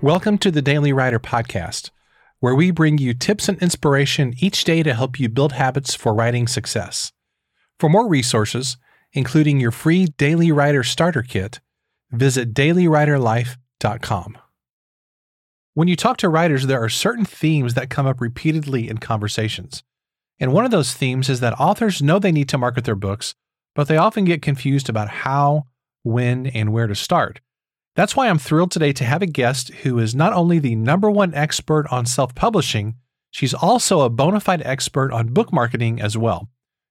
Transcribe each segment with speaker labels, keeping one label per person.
Speaker 1: Welcome to the Daily Writer Podcast, where we bring you tips and inspiration each day to help you build habits for writing success. For more resources, including your free Daily Writer Starter Kit, visit dailywriterlife.com. When you talk to writers, there are certain themes that come up repeatedly in conversations. And one of those themes is that authors know they need to market their books, but they often get confused about how, when, and where to start. That's why I'm thrilled today to have a guest who is not only the number one expert on self publishing, she's also a bona fide expert on book marketing as well.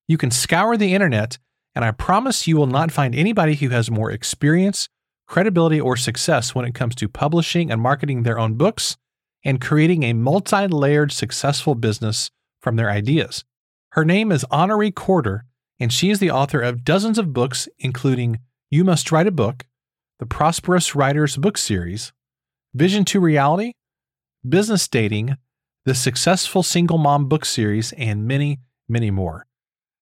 Speaker 1: You can scour the internet, and I promise you will not find anybody who has more experience, credibility, or success when it comes to publishing and marketing their own books and creating a multi layered successful business from their ideas. Her name is Honorée Corder, and she is the author of dozens of books, including You Must Write a Book the Prosperous Writers book series, Vision to Reality, Business Dating, the Successful Single Mom book series, and many, many more.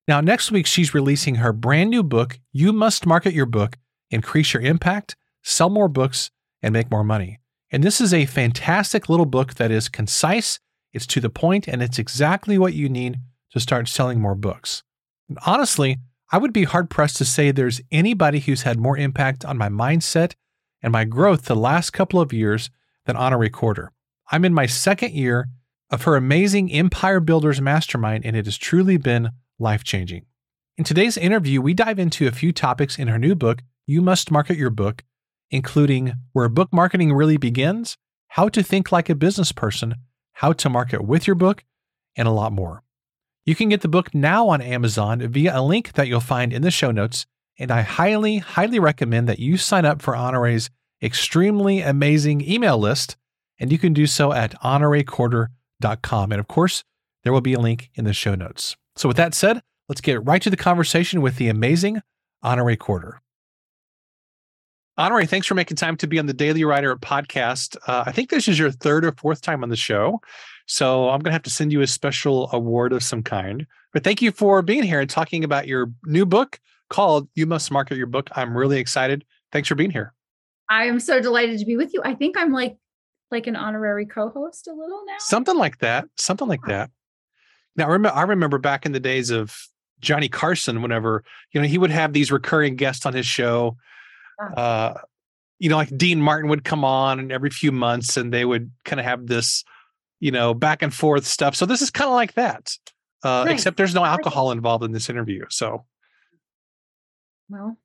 Speaker 1: Now, next week, she's releasing her brand new book, You Must Market Your Book, Increase Your Impact, Sell More Books, and Make More Money. And this is a fantastic little book that is concise, it's to the point, and it's exactly what you need to start selling more books. And honestly, I would be hard pressed to say there's anybody who's had more impact on my mindset and my growth the last couple of years than Honorée Corder. I'm in my second year of her amazing Empire Builders Mastermind, and it has truly been life changing. In today's interview, we dive into a few topics in her new book, You Must Market Your Book, including where book marketing really begins, how to think like a business person, how to market with your book, and a lot more. You can get the book now on Amazon via a link that you'll find in the show notes, and I highly, highly recommend that you sign up for Honorée's extremely amazing email list, and you can do so at honoreecorder.com. And of course, there will be a link in the show notes. So, with that said, let's get right to the conversation with the amazing Honorée Corder. Honorée, thanks for making time to be on the Daily Writer podcast. Uh, I think this is your third or fourth time on the show. So I'm going to have to send you a special award of some kind. But thank you for being here and talking about your new book called You Must Market Your Book. I'm really excited. Thanks for being here.
Speaker 2: I am so delighted to be with you. I think I'm like like an honorary co-host a little now.
Speaker 1: Something like that. Something like that. Now, I remember, I remember back in the days of Johnny Carson, whenever you know he would have these recurring guests on his show. Uh, you know, like Dean Martin would come on, and every few months, and they would kind of have this you know, back and forth stuff. So this is kind of like that, uh, nice. except there's no alcohol involved in this interview. So,
Speaker 2: well,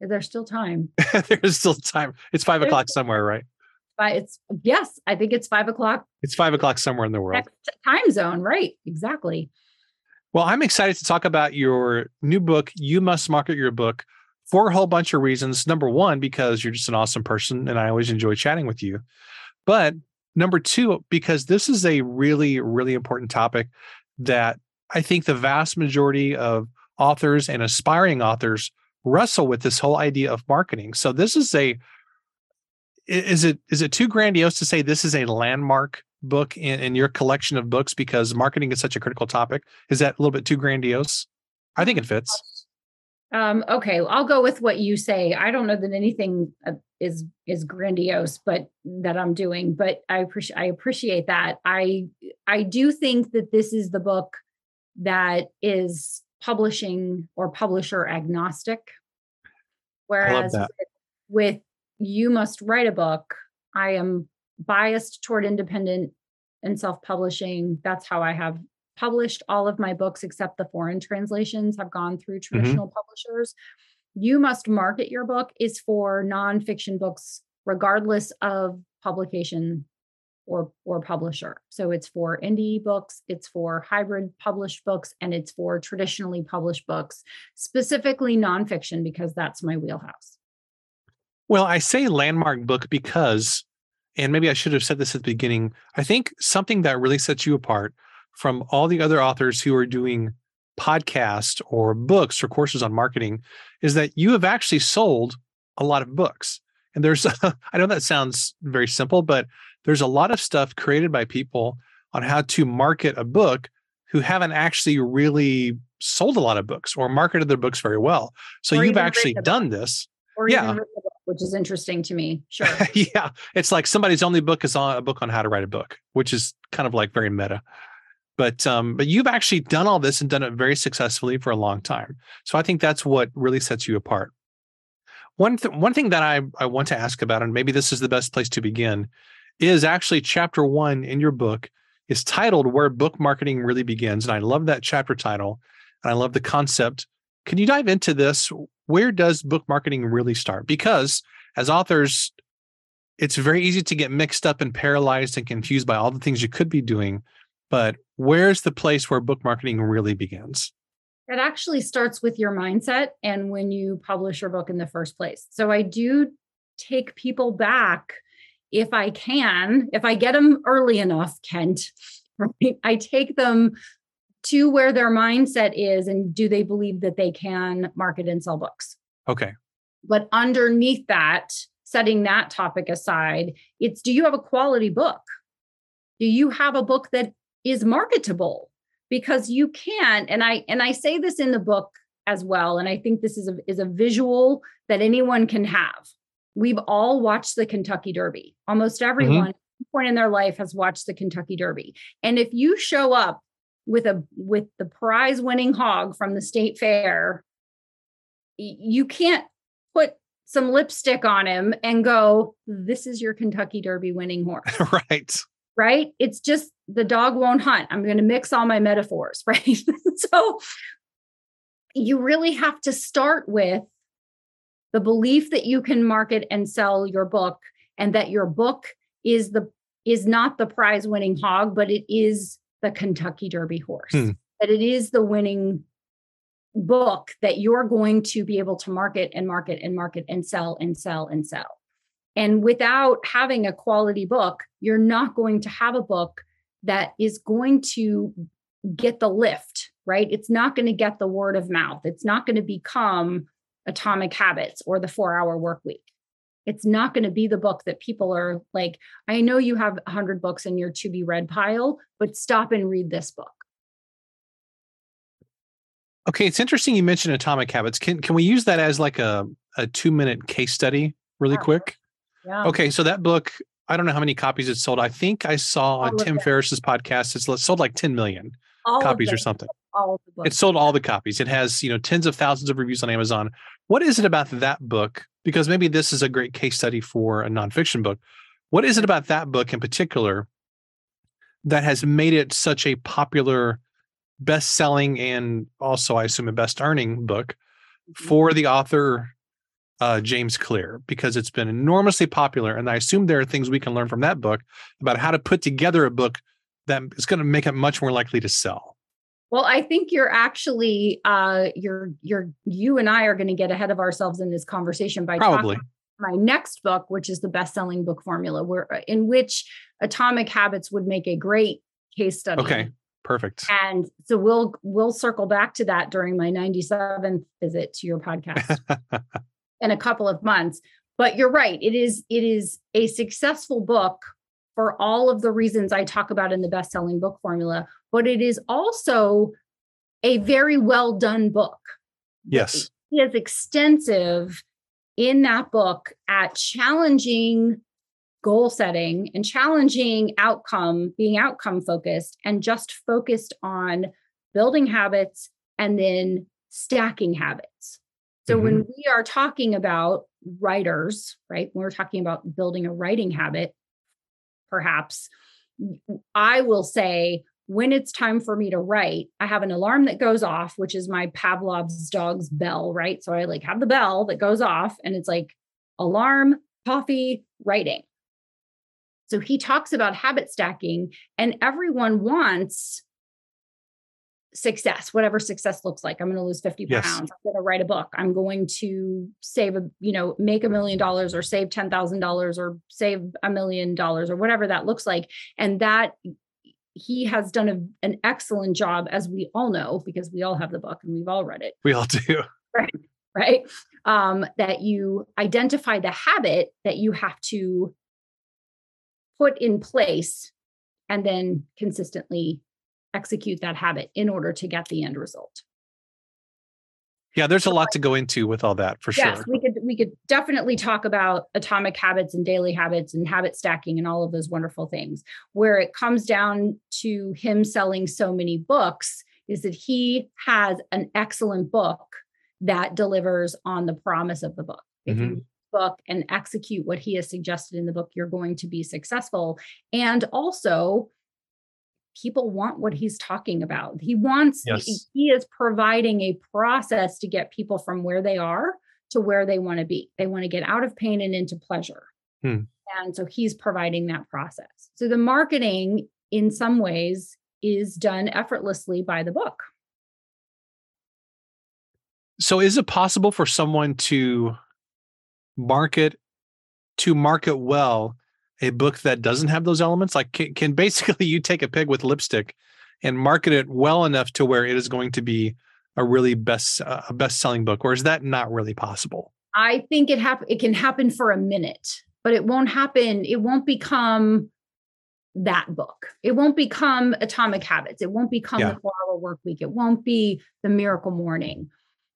Speaker 2: there's still time.
Speaker 1: there's still time. It's 5 there's o'clock somewhere, right?
Speaker 2: It's yes, I think it's five o'clock.
Speaker 1: It's five o'clock somewhere in the world.
Speaker 2: time zone, right? Exactly.
Speaker 1: Well, I'm excited to talk about your new book. You must market your book for a whole bunch of reasons. Number one, because you're just an awesome person, and I always enjoy chatting with you. But Number two, because this is a really, really important topic that I think the vast majority of authors and aspiring authors wrestle with this whole idea of marketing. So this is a is it is it too grandiose to say this is a landmark book in, in your collection of books because marketing is such a critical topic? Is that a little bit too grandiose? I think it fits.
Speaker 2: Um, okay, I'll go with what you say. I don't know that anything uh, is is grandiose, but that I'm doing. But I appreciate I appreciate that. I I do think that this is the book that is publishing or publisher agnostic. Whereas with, with you must write a book, I am biased toward independent and self-publishing. That's how I have published all of my books except the foreign translations have gone through mm-hmm. traditional mm-hmm. publishers. You must market your book is for nonfiction books, regardless of publication or or publisher. So it's for indie books, it's for hybrid published books, and it's for traditionally published books, specifically nonfiction, because that's my wheelhouse.
Speaker 1: Well, I say landmark book because, and maybe I should have said this at the beginning. I think something that really sets you apart from all the other authors who are doing podcasts or books or courses on marketing is that you have actually sold a lot of books. And there's, I know that sounds very simple, but there's a lot of stuff created by people on how to market a book who haven't actually really sold a lot of books or marketed their books very well. So or you've actually done this.
Speaker 2: Or
Speaker 1: yeah.
Speaker 2: which is interesting to me. Sure.
Speaker 1: yeah. It's like somebody's only book is on a book on how to write a book, which is kind of like very meta. But um, but you've actually done all this and done it very successfully for a long time. So I think that's what really sets you apart. One th- one thing that I, I want to ask about, and maybe this is the best place to begin, is actually chapter one in your book is titled Where Book Marketing Really Begins. And I love that chapter title. And I love the concept. Can you dive into this? Where does book marketing really start? Because as authors, it's very easy to get mixed up and paralyzed and confused by all the things you could be doing. But where's the place where book marketing really begins?
Speaker 2: It actually starts with your mindset and when you publish your book in the first place. So I do take people back if I can, if I get them early enough, Kent, right? I take them to where their mindset is and do they believe that they can market and sell books?
Speaker 1: Okay.
Speaker 2: But underneath that, setting that topic aside, it's do you have a quality book? Do you have a book that is marketable? Because you can, and I and I say this in the book as well, and I think this is a is a visual that anyone can have we've all watched the Kentucky Derby. Almost mm-hmm. everyone mm-hmm. point in their life has watched the Kentucky Derby. And if you show up with a with the prize winning hog from the state fair, you can't put some lipstick on him and go, this is your Kentucky Derby winning horse.
Speaker 1: right.
Speaker 2: Right. It's just the dog won't hunt. I'm going to mix all my metaphors. Right. so you really have to start with the belief that you can market and sell your book and that your book is the is not the prize winning hog but it is the Kentucky Derby horse hmm. that it is the winning book that you're going to be able to market and market and market and sell and sell and sell and without having a quality book you're not going to have a book that is going to get the lift right it's not going to get the word of mouth it's not going to become Atomic Habits or The Four Hour Work Week. It's not going to be the book that people are like, I know you have 100 books in your to be read pile, but stop and read this book.
Speaker 1: Okay, it's interesting you mentioned Atomic Habits. Can can we use that as like a, a two minute case study really quick? Yeah. Okay, so that book, I don't know how many copies it sold. I think I saw on Tim Ferriss's podcast, it's sold like 10 million all copies or something. All. It sold all the copies. It has, you know, tens of thousands of reviews on Amazon. What is it about that book? Because maybe this is a great case study for a nonfiction book. What is it about that book in particular that has made it such a popular, best selling, and also, I assume, a best earning book mm-hmm. for the author, uh, James Clear? Because it's been enormously popular. And I assume there are things we can learn from that book about how to put together a book that is going to make it much more likely to sell.
Speaker 2: Well, I think you're actually uh you're you're you and I are going to get ahead of ourselves in this conversation by
Speaker 1: probably
Speaker 2: my next book, which is the best-selling book formula, where uh, in which Atomic Habits would make a great case study.
Speaker 1: Okay, perfect.
Speaker 2: And so we'll we'll circle back to that during my 97th visit to your podcast in a couple of months. But you're right; it is it is a successful book for all of the reasons I talk about in the best selling book formula, but it is also a very well done book.
Speaker 1: Yes.
Speaker 2: He is extensive in that book at challenging goal setting and challenging outcome, being outcome focused and just focused on building habits and then stacking habits. So mm-hmm. when we are talking about writers, right, when we're talking about building a writing habit, perhaps, I will say, when it's time for me to write, I have an alarm that goes off, which is my Pavlov's dog's bell, right? So I like have the bell that goes off and it's like alarm, coffee, writing. So he talks about habit stacking, and everyone wants success, whatever success looks like. I'm going to lose 50 yes. pounds. I'm going to write a book. I'm going to save a, you know, make a million dollars or save $10,000 or save a million dollars or whatever that looks like. And that he has done a, an excellent job, as we all know, because we all have the book and we've all read it.
Speaker 1: We all do.
Speaker 2: Right. Right. Um, that you identify the habit that you have to put in place and then consistently execute that habit in order to get the end result.
Speaker 1: Yeah, there's a lot to go into with all that for
Speaker 2: yes,
Speaker 1: sure.
Speaker 2: we could we could definitely talk about atomic habits and daily habits and habit stacking and all of those wonderful things. Where it comes down to him selling so many books is that he has an excellent book that delivers on the promise of the book. If
Speaker 1: Mhm.
Speaker 2: you book and execute what he has suggested in the book, you're going to be successful. And also, people want what he's talking about. He wants,
Speaker 1: Yes.
Speaker 2: he is providing a process to get people from where they are to where they want to be. They want to get out of pain and into pleasure.
Speaker 1: Hmm.
Speaker 2: And so he's providing that process. So the marketing, in some ways, is done effortlessly by the book.
Speaker 1: So is it possible for someone to market to market well a book that doesn't have those elements? Like can, can basically you take a pig with lipstick and market it well enough to where it is going to be a really best uh, a best selling book or is that not really possible?
Speaker 2: I think it hap- it can happen for a minute, but it won't happen. It won't become that book. It won't become Atomic Habits. It won't become
Speaker 1: Yeah.
Speaker 2: the Four Hour Work Week. It won't be the Miracle Morning,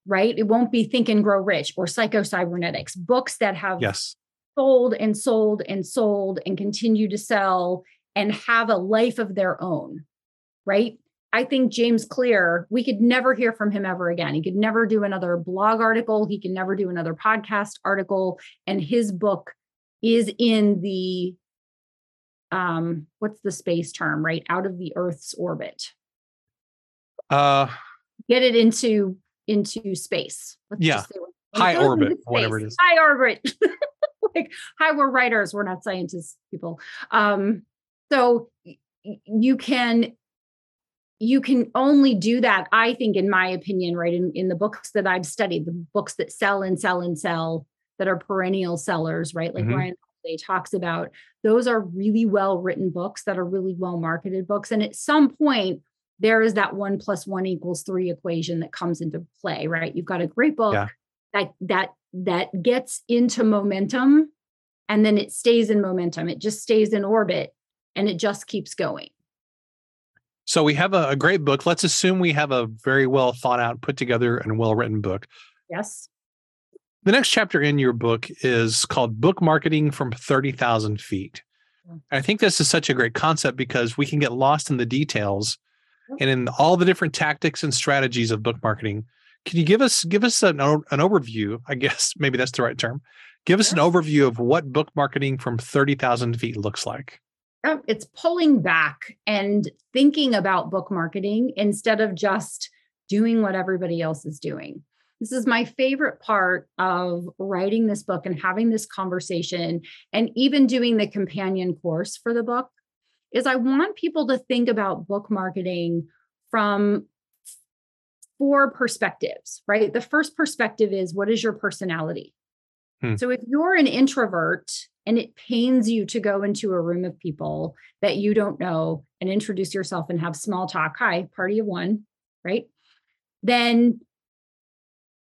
Speaker 2: right? It won't be Think and Grow Rich or Psycho Cybernetics. Books that have
Speaker 1: Yes.
Speaker 2: Sold and sold and sold and continue to sell and have a life of their own, right? I think James Clear, we could never hear from him ever again. He could never do another blog article, he could never do another podcast article and his book is in the um what's the space term, right? Out of the earth's orbit.
Speaker 1: Uh
Speaker 2: Get it into into space. Let's
Speaker 1: Yeah.
Speaker 2: just say when- when it
Speaker 1: High orbit, whatever it is.
Speaker 2: High orbit. like hi, we're writers, we're not scientists people. Um, so you can you can only do that, I think, in my opinion, right? In, in the books that I've studied, the books that sell and sell and sell that are perennial sellers, right? Like
Speaker 1: Mhm.
Speaker 2: Ryan Holiday talks about, those are really well written books that are really well marketed books. And at some point, there is that one plus one equals three equation that comes into play, right? You've got a great book
Speaker 1: Yeah.
Speaker 2: That that that gets into momentum and then it stays in momentum. It just stays in orbit and it just keeps going.
Speaker 1: So we have a, a great book. Let's assume we have a very well thought out, put together, and well written book.
Speaker 2: Yes.
Speaker 1: The next chapter in your book is called Book Marketing from 30,000 Feet.
Speaker 2: Mm.
Speaker 1: I think this is such a great concept because we can get lost in the details and in all the different tactics and strategies of book marketing. Can you give us give us an, an overview? I guess maybe that's the right term. Give us an overview of what book marketing from 30,000 feet looks like.
Speaker 2: Um, it's pulling back and thinking about book marketing instead of just doing what everybody else is doing. This is my favorite part of writing this book and having this conversation and even doing the companion course for the book is I want people to think about book marketing from four perspectives, right? The first perspective is what is your personality?
Speaker 1: Hmm.
Speaker 2: So if you're an introvert and it pains you to go into a room of people that you don't know and introduce yourself and have small talk, hi, party of one, right? Then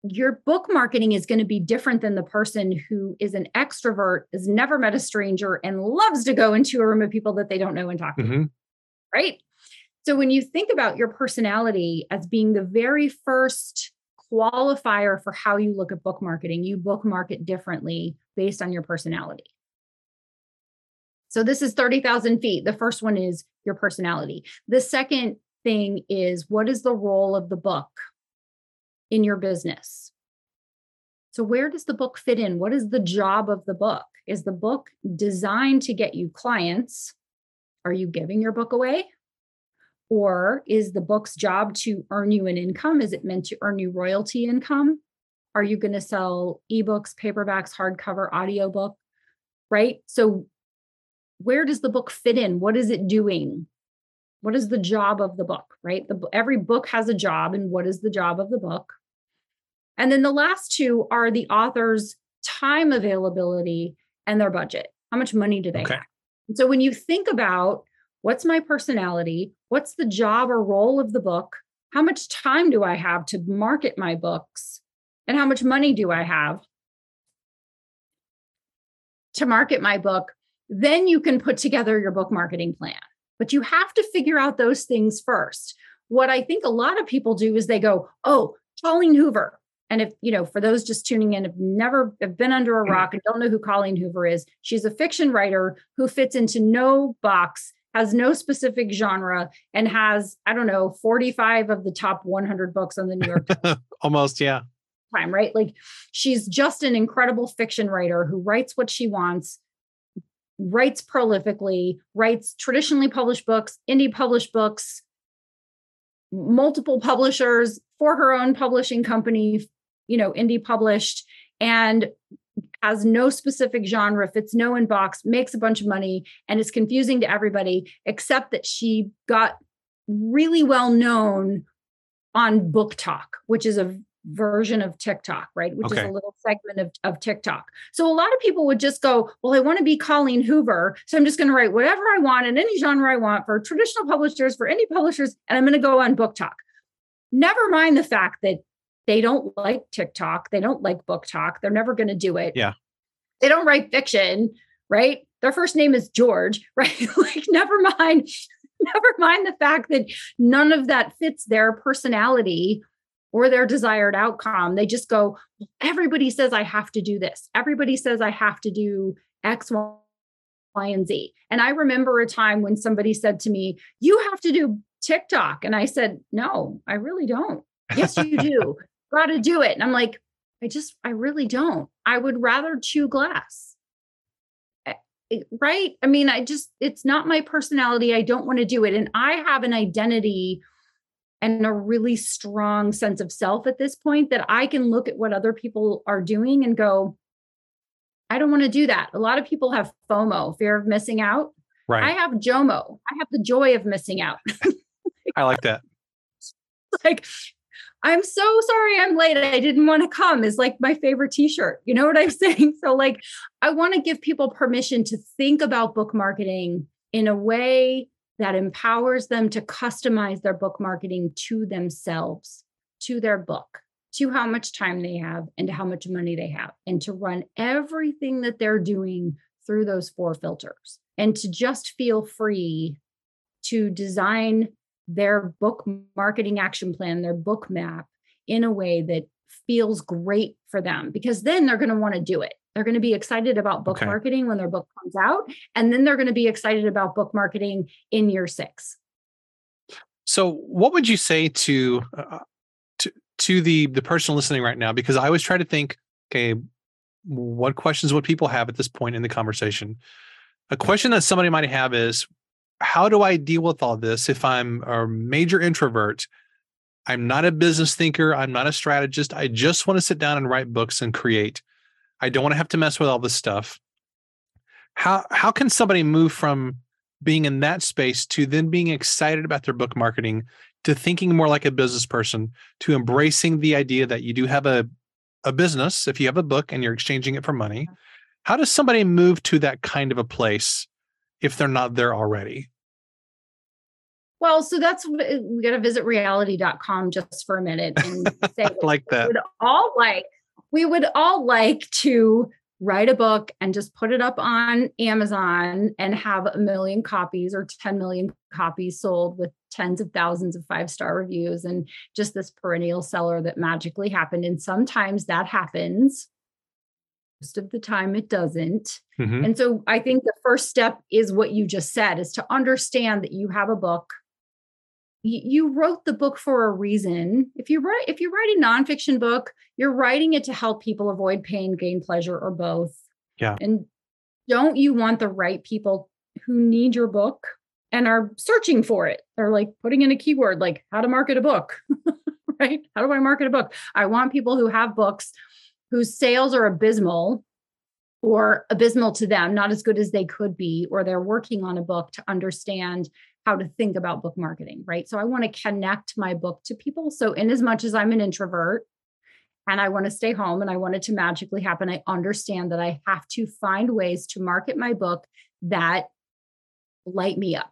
Speaker 2: your book marketing is going to be different than the person who is an extrovert, has never met a stranger, and loves to go into a room of people that they don't know and talk to
Speaker 1: Mhm.
Speaker 2: right? So when you think about your personality as being the very first qualifier for how you look at book marketing, you book market differently based on your personality. So this is 30,000 feet. The first one is your personality. The second thing is what is the role of the book in your business? So where does the book fit in? What is the job of the book? Is the book designed to get you clients? Are you giving your book away? Or is the book's job to earn you an income? Is it meant to earn you royalty income? Are you going to sell ebooks, paperbacks, hardcover, audiobook? Right? So where does the book fit in? What is it doing? What is the job of the book, right? The, every book has a job, and what is the job of the book? And then the last two are the author's time availability and their budget. How much money do they
Speaker 1: Okay.
Speaker 2: have? And so when you think about what's my personality, what's the job or role of the book, how much time do I have to market my books, and how much money do I have to market my book, then you can put together your book marketing plan. But you have to figure out those things first. What I think a lot of people do is they go, Oh, Colleen Hoover, and if you know for those just tuning in have never have been under a mm. rock and don't know who colleen hoover is she's a fiction writer who fits into no box has no specific genre and has i don't know 45 of the top 100 books on the new york
Speaker 1: times. Almost yeah.
Speaker 2: Time right? Like she's just an incredible fiction writer who writes what she wants writes prolifically writes traditionally published books indie published books multiple publishers for her own publishing company you know, indie published. And has no specific genre, fits no inbox, makes a bunch of money, and is confusing to everybody, except that she got really well known on BookTok, which is a version of TikTok, right? Which okay. is a little segment of, of TikTok. So a lot of people would just go, Well, I want to be Colleen Hoover. So I'm just going to write whatever I want in any genre I want for traditional publishers, for indie publishers, and I'm going to go on BookTok. Never mind the fact that they don't like TikTok. They don't like BookTok. They're never going to do it.
Speaker 1: Yeah.
Speaker 2: They don't write fiction, right? Their first name is George, right? like, never mind, never mind the fact that none of that fits their personality or their desired outcome. They just go, everybody says I have to do this. Everybody says I have to do X, Y, and Z. And I remember a time when somebody said to me, You have to do TikTok. And I said, No, I really don't. Yes, you do got to do it. And I'm like, I just, I really don't. I would rather chew glass. Eh, right. I mean, I just, it's not my personality. I don't want to do it. And I have an identity and a really strong sense of self at this point that I can look at what other people are doing and go, I don't want to do that. A lot of people have FOMO, fear of missing out.
Speaker 1: Right.
Speaker 2: I have JOMO. I have the joy of missing out.
Speaker 1: I like that.
Speaker 2: like I'm so sorry I'm late. I didn't want to come is like my favorite t-shirt. You know what I'm saying? So like I want to give people permission to think about book marketing in a way that empowers them to customize their book marketing to themselves, to their book, to how much time they have and to how much money they have and to run everything that they're doing through those four filters and to just feel free to design their book marketing action plan, their book map in a way that feels great for them because then they're going to want to do it. They're going to be excited about book okay. marketing when their book comes out and then they're going to be excited about book marketing in year 6.
Speaker 1: So, what would you say to uh, to to the the person listening right now because I always try to think okay, what questions would people have at this point in the conversation? A question that somebody might have is how do I deal with all this if I'm a major introvert? I'm not a business thinker. I'm not a strategist. I just want to sit down and write books and create. I don't want to have to mess with all this stuff. How how can somebody move from being in that space to then being excited about their book marketing to thinking more like a business person to embracing the idea that you do have a a business if you have a book and you're exchanging it for money? How does somebody move to that kind of a place if they're not there already?
Speaker 2: Well, so that's we got to visit reality.com just for a minute and say
Speaker 1: like that.
Speaker 2: We would all like we would all like to write a book and just put it up on Amazon and have a million copies or 10 million copies sold with tens of thousands of five-star reviews and just this perennial seller that magically happened and sometimes that happens most of the time it doesn't. Mm-hmm. And so I think the first step is what you just said is to understand that you have a book. You wrote the book for a reason. If you write if you write a nonfiction book, you're writing it to help people avoid pain, gain pleasure, or both.
Speaker 1: Yeah.
Speaker 2: And don't you want the right people who need your book and are searching for it? They're like putting in a keyword like how to market a book, right? How do I market a book? I want people who have books whose sales are abysmal or abysmal to them, not as good as they could be, or they're working on a book to understand how to think about book marketing, right? So I want to connect my book to people. So, in as much as I'm an introvert and I want to stay home and I want it to magically happen, I understand that I have to find ways to market my book that light me up.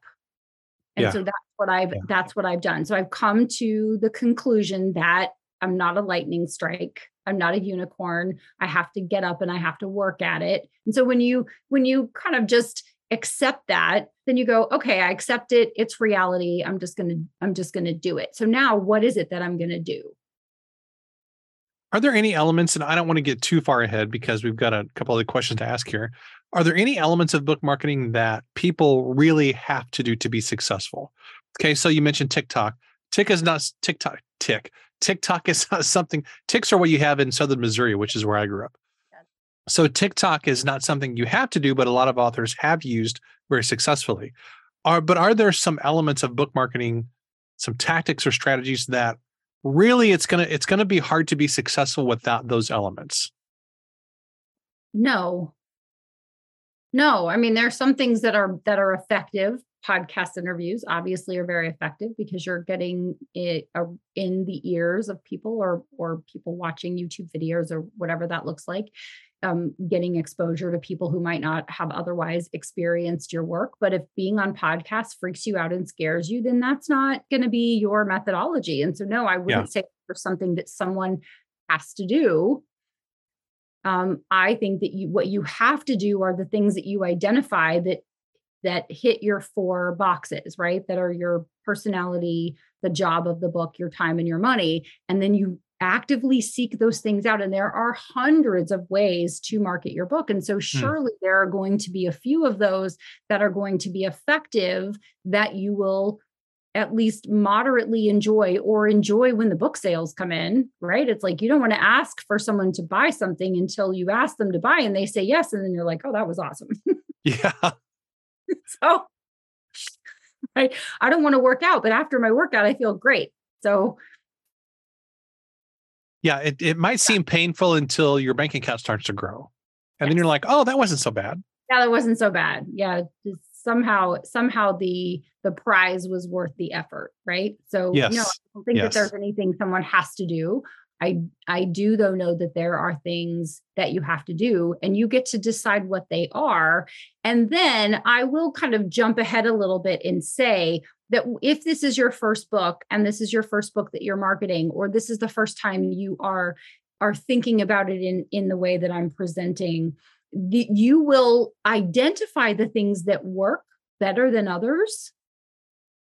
Speaker 2: And yeah. so that's what I've yeah. that's what I've done. So I've come to the conclusion that I'm not a lightning strike. I'm not a unicorn. I have to get up and I have to work at it. And so when you when you kind of just accept that, then you go, okay, I accept it. It's reality. I'm just going to I'm just going to do it. So now what is it that I'm going to do?
Speaker 1: Are there any elements, and I don't want to get too far ahead because we've got a couple other questions to ask here. Are there any elements of book marketing that people really have to do to be successful? Okay, so you mentioned TikTok. Tick is not TikTok. Tick. TikTok is not something. Ticks are what you have in Southern Missouri, which is where I grew up. So TikTok is not something you have to do, but a lot of authors have used very successfully. Are but are there some elements of book marketing, some tactics or strategies that really it's gonna it's gonna be hard to be successful without those elements?
Speaker 2: No. No, I mean there are some things that are that are effective. Podcast interviews obviously are very effective because you're getting it in the ears of people or or people watching YouTube videos or whatever that looks like um, getting exposure to people who might not have otherwise experienced your work. But if being on podcasts freaks you out and scares you, then that's not going to be your methodology. And so, no, I wouldn't yeah. say for something that someone has to do. Um, I think that you what you have to do are the things that you identify that that hit your four boxes, right? That are your personality, the job of the book, your time, and your money. And then you actively seek those things out. And there are hundreds of ways to market your book. And so, hmm. surely mm. there are going to be a few of those that are going to be effective that you will at least moderately enjoy or enjoy when the book sales come in, right? It's like you don't want to ask for someone to buy something until you ask them to buy and they say yes. And then you're like, oh, that was awesome.
Speaker 1: Yeah.
Speaker 2: so, right. I don't want to work out, but after my workout, I feel great. So,
Speaker 1: yeah, it, it might seem painful until your bank account starts to grow. And yes. then you're like, oh, that wasn't so bad.
Speaker 2: Yeah, that wasn't so bad. Yeah. Somehow, somehow the the prize was worth the effort, right? So
Speaker 1: yes.
Speaker 2: no, I don't think
Speaker 1: yes.
Speaker 2: that there's anything someone has to do. I I do though know that there are things that you have to do and you get to decide what they are. And then I will kind of jump ahead a little bit and say, that if this is your first book and this is your first book that you're marketing or this is the first time you are are thinking about it in in the way that I'm presenting the, you will identify the things that work better than others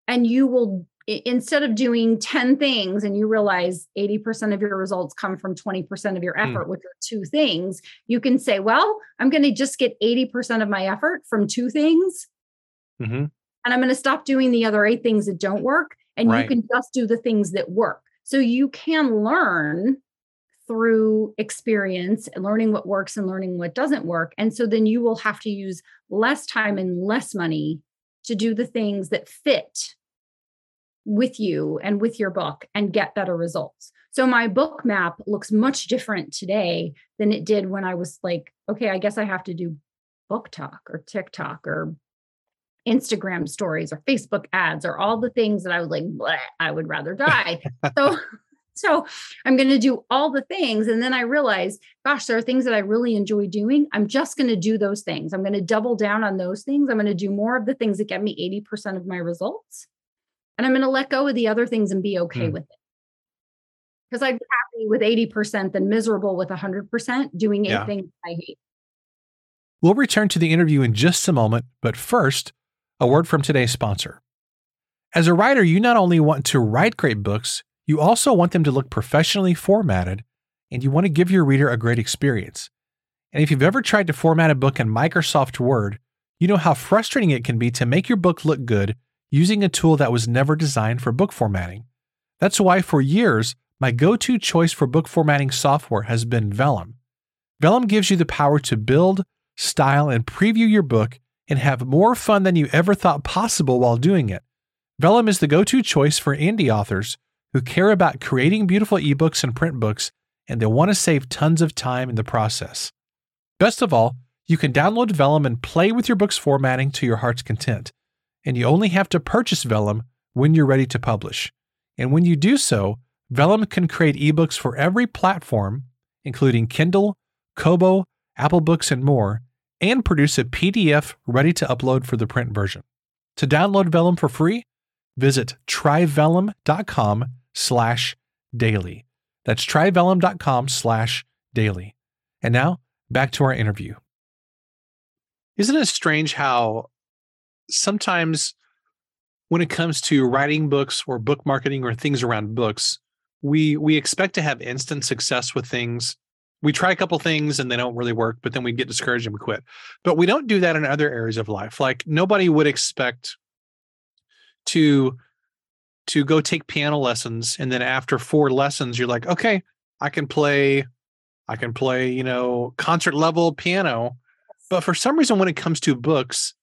Speaker 2: and you will instead of doing 10 things and you realize 80% of your results come from 20% of your hmm. effort, mm. which are two things, you can say, well, I'm going to just get 80% of my effort from two things. Mm-hmm and I'm going to stop doing the other eight things that don't work. And right. you can just do the things that work. So you can learn through experience, learning what works and learning what doesn't work. And so then you will have to use less time and less money to do the things that fit with you and with your book and get better results. So my book map looks much different today than it did when I was like, okay, I guess I have to do BookTok or TikTok or Instagram stories or Facebook ads or all the things that I was like, I would rather die. so so I'm going to do all the things. And then I realized, gosh, there are things that I really enjoy doing. I'm just going to do those things. I'm going to double down on those things. I'm going to do more of the things that get me 80% of my results. And I'm going to let go of the other things and be okay mm. with it. Because I'd be happy with 80% than miserable with 100% doing anything yeah. I hate.
Speaker 1: We'll return to the interview in just a moment. But first, a word from today's sponsor. As a writer, you not only want to write great books, you also want them to look professionally formatted, and you want to give your reader a great experience. And if you've ever tried to format a book in Microsoft Word, you know how frustrating it can be to make your book look good using a tool that was never designed for book formatting. That's why, for years, my go to choice for book formatting software has been Vellum. Vellum gives you the power to build, style, and preview your book and have more fun than you ever thought possible while doing it. Vellum is the go to choice for indie authors who care about creating beautiful ebooks and print books, and they want to save tons of time in the process. Best of all, you can download Vellum and play with your book's formatting to your heart's content. And you only have to purchase Vellum when you're ready to publish. And when you do so, Vellum can create ebooks for every platform, including Kindle, Kobo, Apple Books, and more, and produce a PDF ready to upload for the print version. To download Vellum for free, visit tryvellum.com slash daily. That's tryvellum.com slash daily. And now back to our interview. Isn't it strange how sometimes when it comes to writing books or book marketing or things around books, we we expect to have instant success with things. We try a couple things and they don't really work but then we get discouraged and we quit. But we don't do that in other areas of life. Like nobody would expect to to go take piano lessons and then after four lessons you're like okay i can play i can play you know concert level piano. But for some reason when it comes to books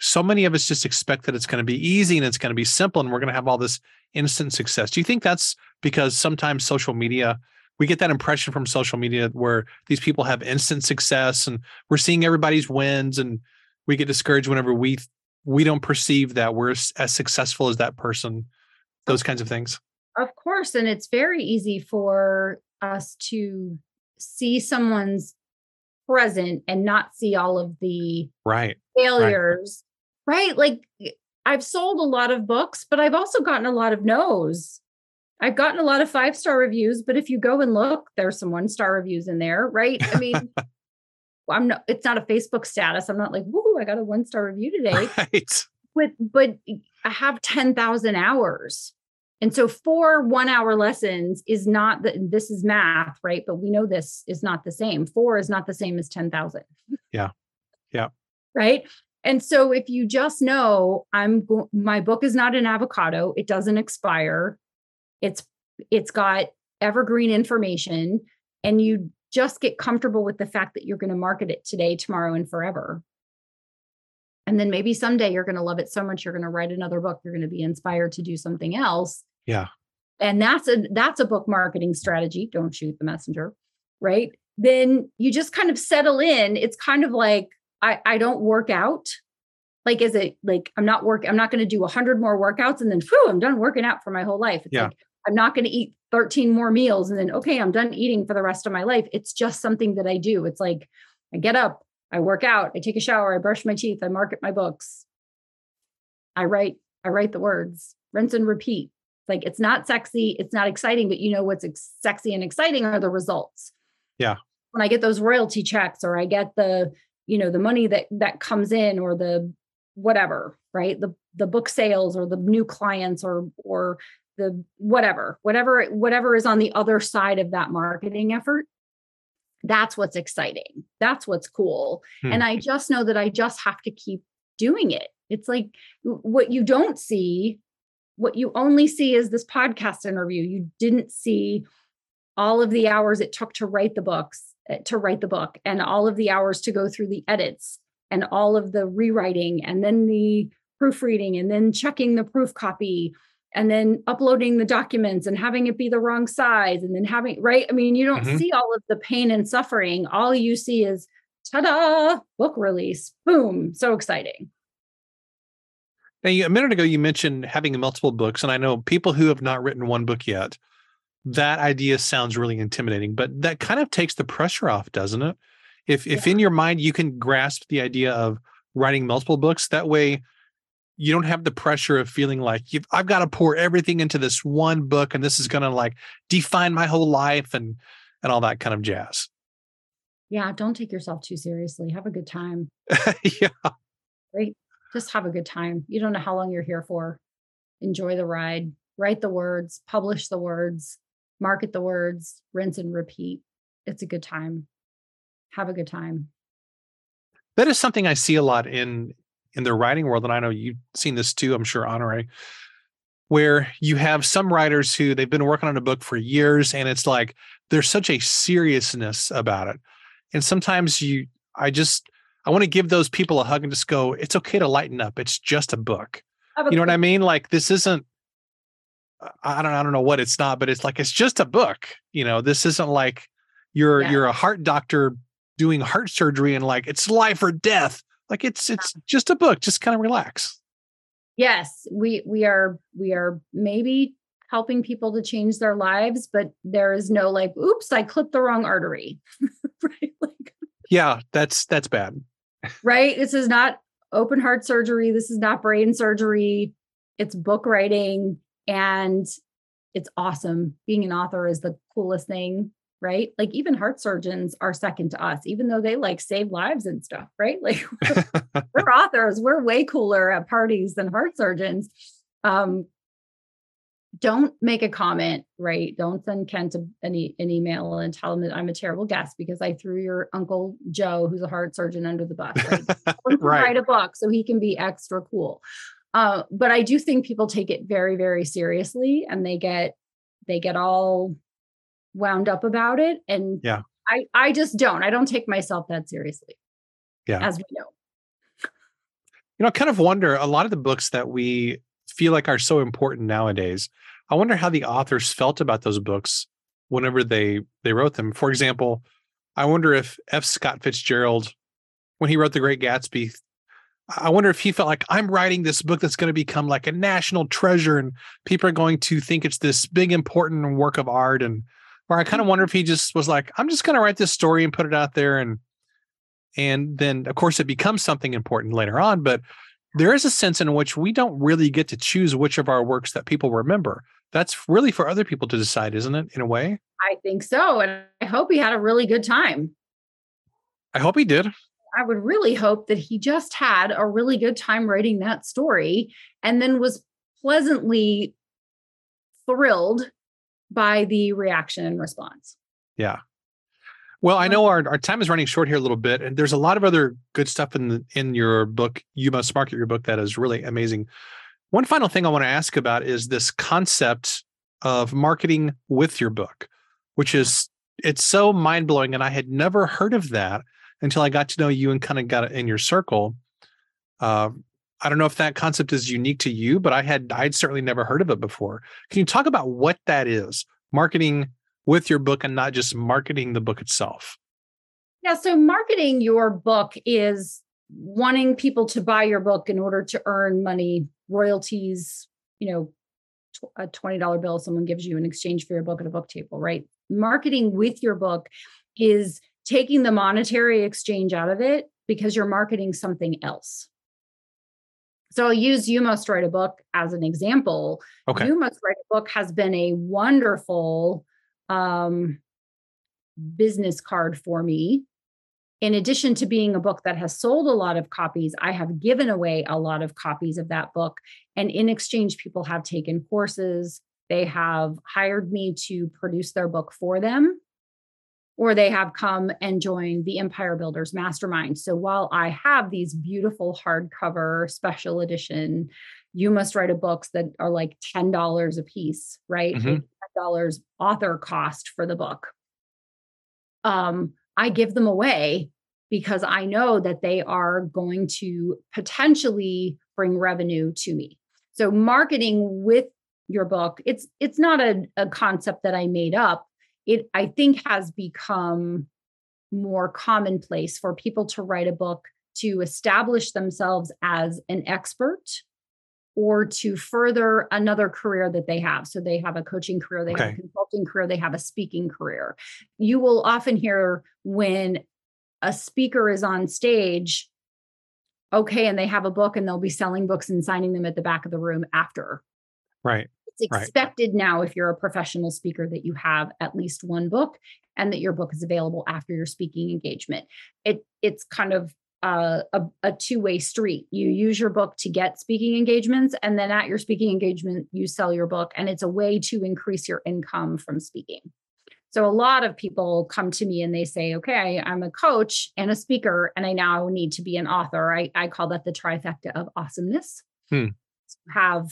Speaker 1: so many of us just expect that it's going to be easy and it's going to be simple and we're going to have all this instant success. Do you think that's because sometimes social media, we get that impression from social media where these people have instant success and we're seeing everybody's wins and we get discouraged whenever we we don't perceive that we're as successful as that person those kinds of things
Speaker 2: of course and it's very easy for us to see someone's present and not see all of the
Speaker 1: right
Speaker 2: failures right? Like I've sold a lot of books, but I've also gotten a lot of no's. I've gotten a lot of five star reviews, but if you go and look, there's some one star reviews in there, right? I mean, I'm not, it's not a Facebook status. I'm not like, woo, I got a one star review today. Right. But, but I have 10,000 hours. And so four one hour lessons is not that this is math, right? But we know this is not the same. Four is not the same as 10,000.
Speaker 1: Yeah. Yeah.
Speaker 2: Right. And so if you just know I'm go- my book is not an avocado, it doesn't expire. It's it's got evergreen information and you just get comfortable with the fact that you're going to market it today, tomorrow and forever. And then maybe someday you're going to love it so much you're going to write another book, you're going to be inspired to do something else.
Speaker 1: Yeah.
Speaker 2: And that's a that's a book marketing strategy, don't shoot the messenger, right? Then you just kind of settle in. It's kind of like I, I don't work out. Like, is it like I'm not work, I'm not going to do a hundred more workouts and then whew, I'm done working out for my whole life. It's
Speaker 1: yeah.
Speaker 2: like I'm not going to eat 13 more meals and then okay, I'm done eating for the rest of my life. It's just something that I do. It's like I get up, I work out, I take a shower, I brush my teeth, I market my books. I write, I write the words, rinse and repeat. Like it's not sexy, it's not exciting, but you know what's ex- sexy and exciting are the results.
Speaker 1: Yeah.
Speaker 2: When I get those royalty checks or I get the you know the money that that comes in or the whatever right? The the book sales or the new clients or or the whatever whatever whatever is on the other side of that marketing effort that's what's exciting. That's what's cool. Hmm. and i just know that i just have to keep doing it. It's like what you don't see what you only see is this podcast interview. You didn't see all of the hours it took to write the books to write the book and all of the hours to go through the edits and all of the rewriting and then the proofreading and then checking the proof copy and then uploading the documents and having it be the wrong size and then having right? I mean you don't mm-hmm. see all of the pain and suffering. All you see is ta-da book release boom so exciting.
Speaker 1: Now a minute ago you mentioned having multiple books and i know people who have not written one book yet that idea sounds really intimidating, but that kind of takes the pressure off, doesn't it? If if in your mind you can grasp the idea of writing multiple books, that way you don't have the pressure of feeling like I've got to pour everything into this one book and this is going to like define my whole life and and all that kind of jazz.
Speaker 2: Yeah, don't take yourself too seriously. Have a good time.
Speaker 1: yeah.
Speaker 2: Right. Just have a good time. You don't know how long you're here for. Enjoy the ride. Write the words, publish the words, market the words, rinse and repeat. It's a good time. Have a good time.
Speaker 1: That is something I see a lot in in the writing world, and I know you've seen this too. I'm sure, Honorée, where you have some writers who they've been working on a book for years, and it's like there's such a seriousness about it, and sometimes you, I just, I want to give those people a hug and just go, it's okay to lighten up. It's just a book. You know what I mean? Like this isn't I don't I don't know what it's not, but it's like it's just a book. You know, this isn't like you're yeah. you're a heart doctor doing heart surgery and like it's life or death. Like it's it's just a book. Just kind of relax.
Speaker 2: Yes, we we are we are maybe helping people to change their lives, but there is no like, oops, I clipped the wrong artery.
Speaker 1: right? Like, yeah, that's that's bad.
Speaker 2: right. This is not open heart surgery. This is not brain surgery. It's book writing and it's awesome. Being an author is the coolest thing, right? Like even heart surgeons are second to us, even though they like save lives and stuff, right? Like we're, we're authors, we're way cooler at parties than heart surgeons. Um, don't make a comment, right? Don't send Kent an, an email and tell him that I'm a terrible guest because I threw your uncle Joe, who's a heart surgeon, under the bus. Right? right. Write a book so he can be extra cool. Uh, but I do think people take it very, very seriously, and they get they get all wound up about it. And
Speaker 1: yeah,
Speaker 2: I I just don't. I don't take myself that seriously.
Speaker 1: Yeah,
Speaker 2: as we know.
Speaker 1: You know, I kind of wonder a lot of the books that we feel like are so important nowadays. I wonder how the authors felt about those books whenever they they wrote them. For example, I wonder if F. Scott Fitzgerald, when he wrote The Great Gatsby, I wonder if he felt like I'm writing this book that's going to become like a national treasure and people are going to think it's this big important work of art and or I kind of wonder if he just was like I'm just going to write this story and put it out there and and then of course it becomes something important later on but there is a sense in which we don't really get to choose which of our works that people remember. That's really for other people to decide, isn't it, in a way?
Speaker 2: I think so. And I hope he had a really good time.
Speaker 1: I hope he did.
Speaker 2: I would really hope that he just had a really good time writing that story and then was pleasantly thrilled by the reaction and response.
Speaker 1: Yeah. Well, I know our, our time is running short here a little bit, and there's a lot of other good stuff in the, in your book. You must market your book that is really amazing. One final thing I want to ask about is this concept of marketing with your book, which is it's so mind blowing, and I had never heard of that until I got to know you and kind of got in your circle. Uh, I don't know if that concept is unique to you, but I had I'd certainly never heard of it before. Can you talk about what that is? Marketing with your book and not just marketing the book itself?
Speaker 2: Yeah, so marketing your book is wanting people to buy your book in order to earn money, royalties, you know, a $20 bill someone gives you in exchange for your book at a book table, right? Marketing with your book is taking the monetary exchange out of it because you're marketing something else. So I'll use You Must Write a Book as an example.
Speaker 1: Okay.
Speaker 2: You Must Write a Book has been a wonderful um, business card for me. In addition to being a book that has sold a lot of copies, I have given away a lot of copies of that book. And in exchange, people have taken courses. They have hired me to produce their book for them, or they have come and joined the Empire Builders Mastermind. So while I have these beautiful hardcover special edition, you must write a books that are like $10 a piece, right? Mm-hmm dollars author cost for the book. Um, I give them away because I know that they are going to potentially bring revenue to me. So marketing with your book, it's it's not a, a concept that I made up. It I think has become more commonplace for people to write a book to establish themselves as an expert or to further another career that they have. So they have a coaching career, they okay. have a consulting career, they have a speaking career. You will often hear when a speaker is on stage, okay, and they have a book and they'll be selling books and signing them at the back of the room after.
Speaker 1: Right.
Speaker 2: It's expected right. now if you're a professional speaker that you have at least one book and that your book is available after your speaking engagement. It it's kind of uh, a, a two-way street you use your book to get speaking engagements and then at your speaking engagement you sell your book and it's a way to increase your income from speaking so a lot of people come to me and they say okay i'm a coach and a speaker and i now need to be an author i, I call that the trifecta of awesomeness hmm. have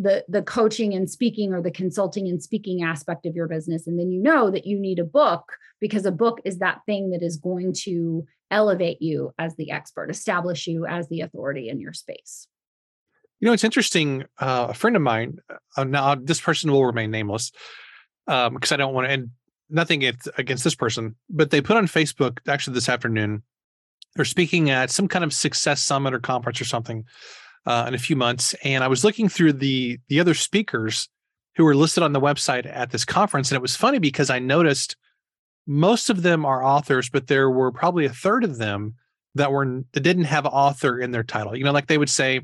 Speaker 2: the the coaching and speaking or the consulting and speaking aspect of your business and then you know that you need a book because a book is that thing that is going to elevate you as the expert, establish you as the authority in your space.
Speaker 1: You know, it's interesting. Uh, a friend of mine, uh, now this person will remain nameless because um, I don't want to, and nothing against this person, but they put on Facebook actually this afternoon. They're speaking at some kind of success summit or conference or something uh, in a few months, and I was looking through the the other speakers who were listed on the website at this conference, and it was funny because I noticed most of them are authors, but there were probably a third of them that were that didn't have author in their title. You know, like they would say,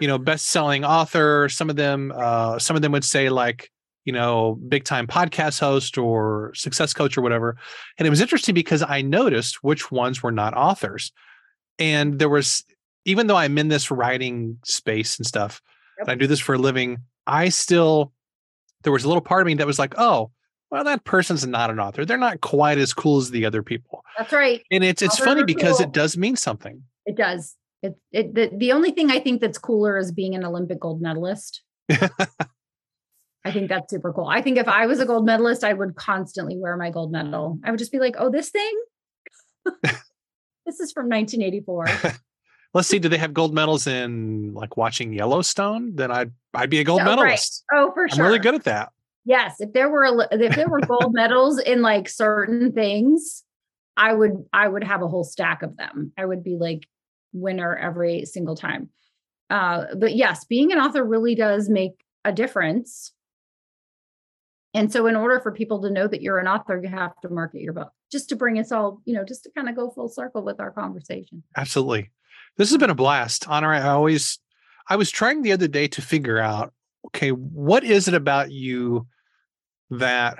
Speaker 1: you know, best-selling author. Some of them, uh, some of them would say like, you know, big-time podcast host or success coach or whatever. And it was interesting because I noticed which ones were not authors, and there was, even though I'm in this writing space and stuff, yep. and I do this for a living, I still there was a little part of me that was like, oh, well, that person's not an author. They're not quite as cool as the other people.
Speaker 2: That's right.
Speaker 1: And it's it's
Speaker 2: Authors
Speaker 1: funny because
Speaker 2: cool.
Speaker 1: it does mean something.
Speaker 2: It does. It, it the, the only thing I think that's cooler is being an Olympic gold medalist. I think that's super cool. I think if I was a gold medalist, I would constantly wear my gold medal. I would just be like, oh, this thing? this is from 1984.
Speaker 1: Let's see, do they have gold medals in like watching Yellowstone? Then I'd I'd be a gold
Speaker 2: Oh, right.
Speaker 1: medalist.
Speaker 2: Oh, for sure.
Speaker 1: I'm really good at that.
Speaker 2: Yes, if there were a if there were gold medals in like certain things, I would I would have a whole stack of them. I would be like winner every single time. Uh, but yes, being an author really does make a difference. And so, in order for people to know that you're an author, you have to market your book. Just to bring us all, you know, just to kind of go full circle with our conversation.
Speaker 1: Absolutely. This has been a blast. Honor, I always I was trying the other day to figure out, okay, what is it about you that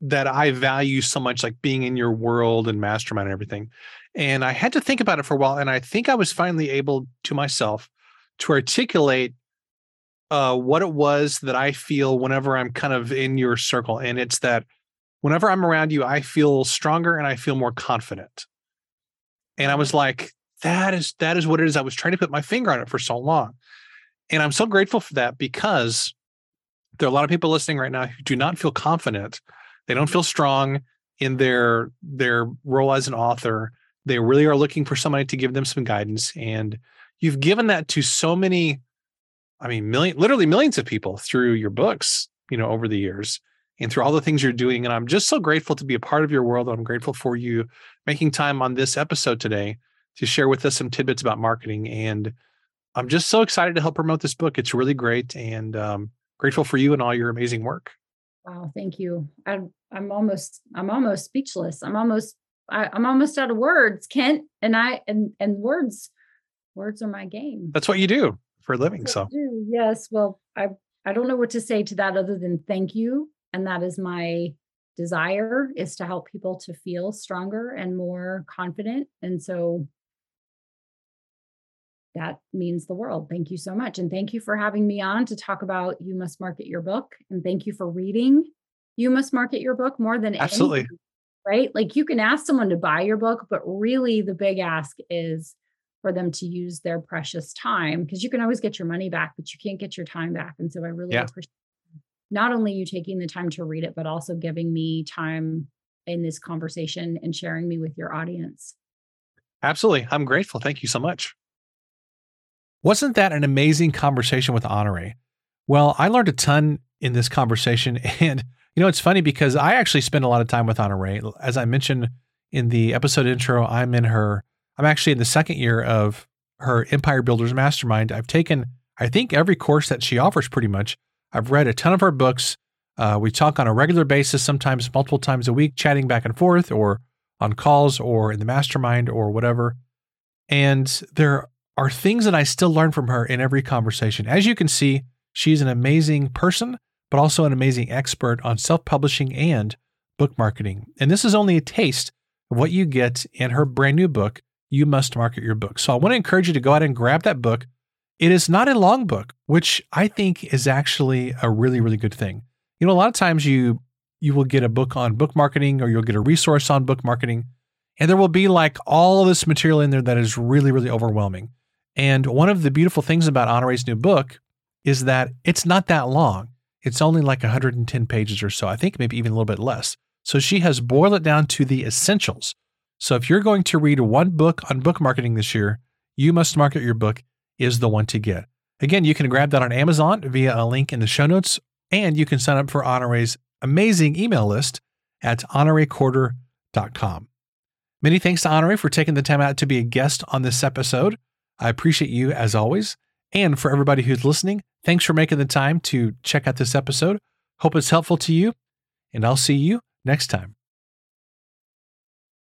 Speaker 1: that I value so much, like being in your world and mastermind and everything. And I had to think about it for a while. And I think I was finally able to myself to articulate uh, what it was that I feel whenever I'm kind of in your circle. And it's that whenever I'm around you, I feel stronger and I feel more confident. And I was like, that is that is what it is. I was trying to put my finger on it for so long. And I'm so grateful for that because there are a lot of people listening right now who do not feel confident. They don't feel strong in their their role as an author. They really are looking for somebody to give them some guidance. And you've given that to so many, I mean, million, literally millions of people through your books, you know, over the years and through all the things you're doing. And I'm just so grateful to be a part of your world. I'm grateful for you making time on this episode today to share with us some tidbits about marketing. And I'm just so excited to help promote this book. It's really great. And um, grateful for you and all your amazing work.
Speaker 2: Wow, thank you. I'm I'm almost I'm almost speechless. I'm almost I, I'm almost out of words, Kent. And I and and words words are my game.
Speaker 1: That's what you do for a living. So
Speaker 2: I do. yes, well, I I don't know what to say to that other than thank you. And that is my desire is to help people to feel stronger and more confident. And so that means the world. Thank you so much. And thank you for having me on to talk about You Must Market Your Book. And thank you for reading You Must Market Your Book more than
Speaker 1: Absolutely.
Speaker 2: anything, right? Like you can ask someone to buy your book, but really the big ask is for them to use their precious time because you can always get your money back, but you can't get your time back. And so I really
Speaker 1: Yeah.
Speaker 2: appreciate not only you taking the time to read it, but also giving me time in this conversation and sharing me with your audience.
Speaker 1: absolutely. I'm grateful. Thank you so much. Wasn't that an amazing conversation with Honorée? Well, I learned a ton in this conversation. And, you know, it's funny because I actually spend a lot of time with Honorée. As I mentioned in the episode intro, I'm in her, I'm actually in the second year of her Empire Builders Mastermind. I've taken, I think, every course that she offers pretty much. I've read a ton of her books. Uh, we talk on a regular basis, sometimes multiple times a week, chatting back and forth or on calls or in the mastermind or whatever. And there are things that I still learn from her in every conversation. As you can see, she's an amazing person, but also an amazing expert on self publishing and book marketing. And this is only a taste of what you get in her brand new book, You Must Market Your Book. So I want to encourage you to go out and grab that book. It is not a long book, which I think is actually a really, really good thing. You know, a lot of times you you will get a book on book marketing or you'll get a resource on book marketing, and there will be like all of this material in there that is really, really overwhelming. And one of the beautiful things about Honorée's new book is that it's not that long. It's only like 110 pages or so. I think maybe even a little bit less. So she has boiled it down to the essentials. So if you're going to read one book on book marketing this year, you must market your book is the one to get. Again, you can grab that on Amazon via a link in the show notes, and you can sign up for Honorée's amazing email list at honoreecorder.com. Many thanks to Honorée for taking the time out to be a guest on this episode. I appreciate you as always. And for everybody who's listening, thanks for making the time to check out this episode. Hope it's helpful to you, and I'll see you next time.